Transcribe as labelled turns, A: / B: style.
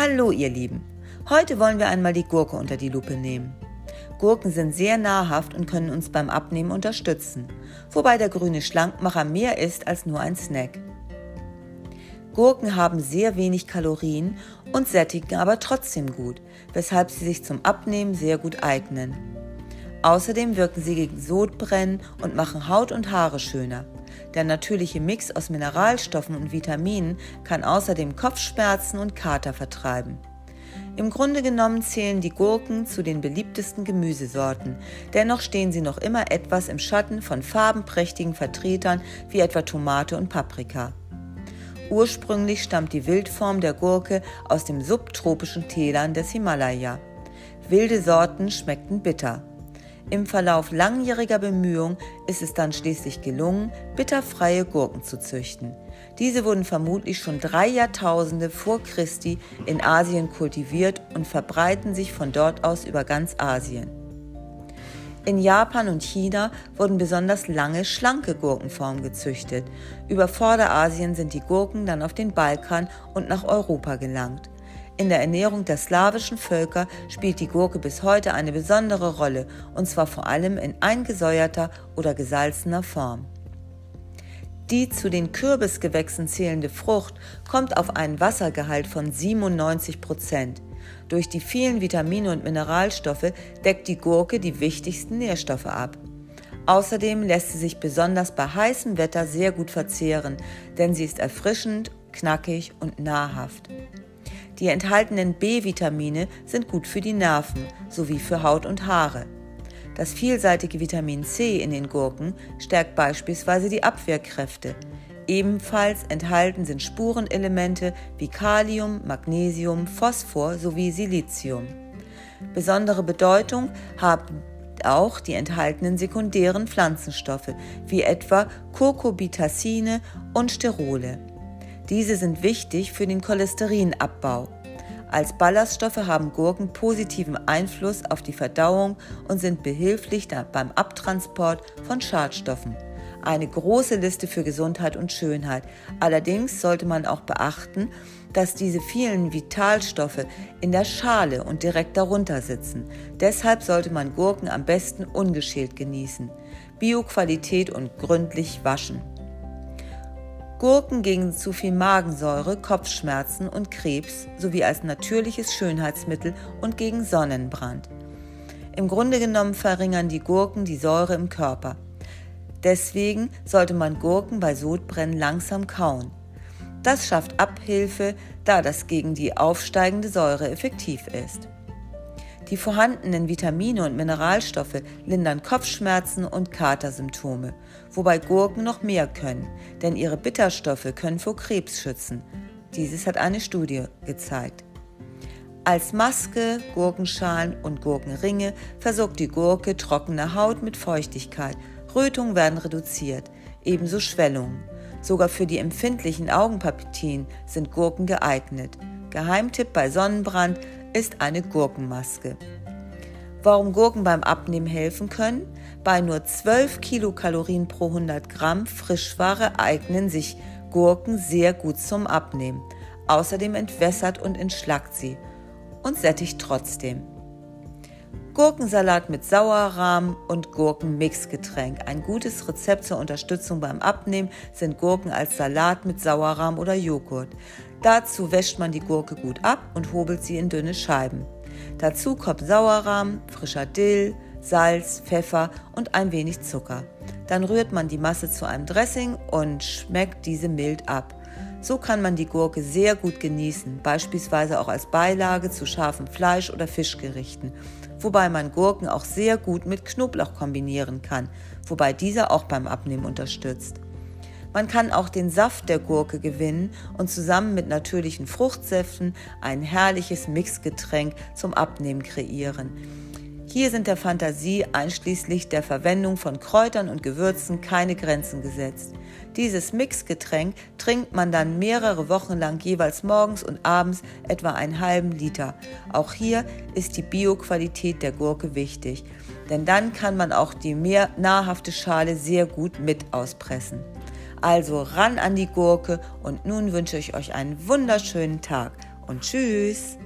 A: Hallo ihr Lieben, heute wollen wir einmal die Gurke unter die Lupe nehmen. Gurken sind sehr nahrhaft und können uns beim Abnehmen unterstützen, wobei der grüne Schlankmacher mehr ist als nur ein Snack. Gurken haben sehr wenig Kalorien und sättigen aber trotzdem gut, weshalb sie sich zum Abnehmen sehr gut eignen. Außerdem wirken sie gegen Sodbrennen und machen Haut und Haare schöner. Der natürliche Mix aus Mineralstoffen und Vitaminen kann außerdem Kopfschmerzen und Kater vertreiben. Im Grunde genommen zählen die Gurken zu den beliebtesten Gemüsesorten. Dennoch stehen sie noch immer etwas im Schatten von farbenprächtigen Vertretern wie etwa Tomate und Paprika. Ursprünglich stammt die Wildform der Gurke aus den subtropischen Tälern des Himalaya. Wilde Sorten schmeckten bitter. Im Verlauf langjähriger Bemühungen ist es dann schließlich gelungen, bitterfreie Gurken zu züchten. Diese wurden vermutlich schon drei Jahrtausende vor Christi in Asien kultiviert und verbreiten sich von dort aus über ganz Asien. In Japan und China wurden besonders lange, schlanke Gurkenformen gezüchtet. Über Vorderasien sind die Gurken dann auf den Balkan und nach Europa gelangt. In der Ernährung der slawischen Völker spielt die Gurke bis heute eine besondere Rolle, und zwar vor allem in eingesäuerter oder gesalzener Form. Die zu den Kürbisgewächsen zählende Frucht kommt auf einen Wassergehalt von 97 Prozent. Durch die vielen Vitamine und Mineralstoffe deckt die Gurke die wichtigsten Nährstoffe ab. Außerdem lässt sie sich besonders bei heißem Wetter sehr gut verzehren, denn sie ist erfrischend, knackig und nahrhaft. Die enthaltenen B-Vitamine sind gut für die Nerven sowie für Haut und Haare. Das vielseitige Vitamin C in den Gurken stärkt beispielsweise die Abwehrkräfte. Ebenfalls enthalten sind Spurenelemente wie Kalium, Magnesium, Phosphor sowie Silizium. Besondere Bedeutung haben auch die enthaltenen sekundären Pflanzenstoffe wie etwa Curcubitacine und Sterole. Diese sind wichtig für den Cholesterinabbau. Als Ballaststoffe haben Gurken positiven Einfluss auf die Verdauung und sind behilflich beim Abtransport von Schadstoffen. Eine große Liste für Gesundheit und Schönheit. Allerdings sollte man auch beachten, dass diese vielen Vitalstoffe in der Schale und direkt darunter sitzen. Deshalb sollte man Gurken am besten ungeschält genießen. Bioqualität und gründlich waschen. Gurken gegen zu viel Magensäure, Kopfschmerzen und Krebs sowie als natürliches Schönheitsmittel und gegen Sonnenbrand. Im Grunde genommen verringern die Gurken die Säure im Körper. Deswegen sollte man Gurken bei Sodbrennen langsam kauen. Das schafft Abhilfe, da das gegen die aufsteigende Säure effektiv ist. Die vorhandenen Vitamine und Mineralstoffe lindern Kopfschmerzen und Katersymptome, wobei Gurken noch mehr können, denn ihre Bitterstoffe können vor Krebs schützen. Dieses hat eine Studie gezeigt. Als Maske, Gurkenschalen und Gurkenringe versorgt die Gurke trockene Haut mit Feuchtigkeit. Rötungen werden reduziert, ebenso Schwellungen. Sogar für die empfindlichen Augenpartien sind Gurken geeignet. Geheimtipp bei Sonnenbrand ist eine Gurkenmaske. Warum Gurken beim Abnehmen helfen können? Bei nur 12 Kilokalorien pro 100 Gramm Frischware eignen sich Gurken sehr gut zum Abnehmen. Außerdem entwässert und entschlackt sie und sättigt trotzdem. Gurkensalat mit Sauerrahm und Gurkenmixgetränk. Ein gutes Rezept zur Unterstützung beim Abnehmen sind Gurken als Salat mit Sauerrahm oder Joghurt. Dazu wäscht man die Gurke gut ab und hobelt sie in dünne Scheiben. Dazu kommt Sauerrahm, frischer Dill, Salz, Pfeffer und ein wenig Zucker. Dann rührt man die Masse zu einem Dressing und schmeckt diese mild ab. So kann man die Gurke sehr gut genießen, beispielsweise auch als Beilage zu scharfem Fleisch oder Fischgerichten, wobei man Gurken auch sehr gut mit Knoblauch kombinieren kann, wobei dieser auch beim Abnehmen unterstützt. Man kann auch den Saft der Gurke gewinnen und zusammen mit natürlichen Fruchtsäften ein herrliches Mixgetränk zum Abnehmen kreieren. Hier sind der Fantasie einschließlich der Verwendung von Kräutern und Gewürzen keine Grenzen gesetzt. Dieses Mixgetränk trinkt man dann mehrere Wochen lang jeweils morgens und abends etwa einen halben Liter. Auch hier ist die Bioqualität der Gurke wichtig, denn dann kann man auch die mehr nahrhafte Schale sehr gut mit auspressen. Also ran an die Gurke und nun wünsche ich euch einen wunderschönen Tag und tschüss.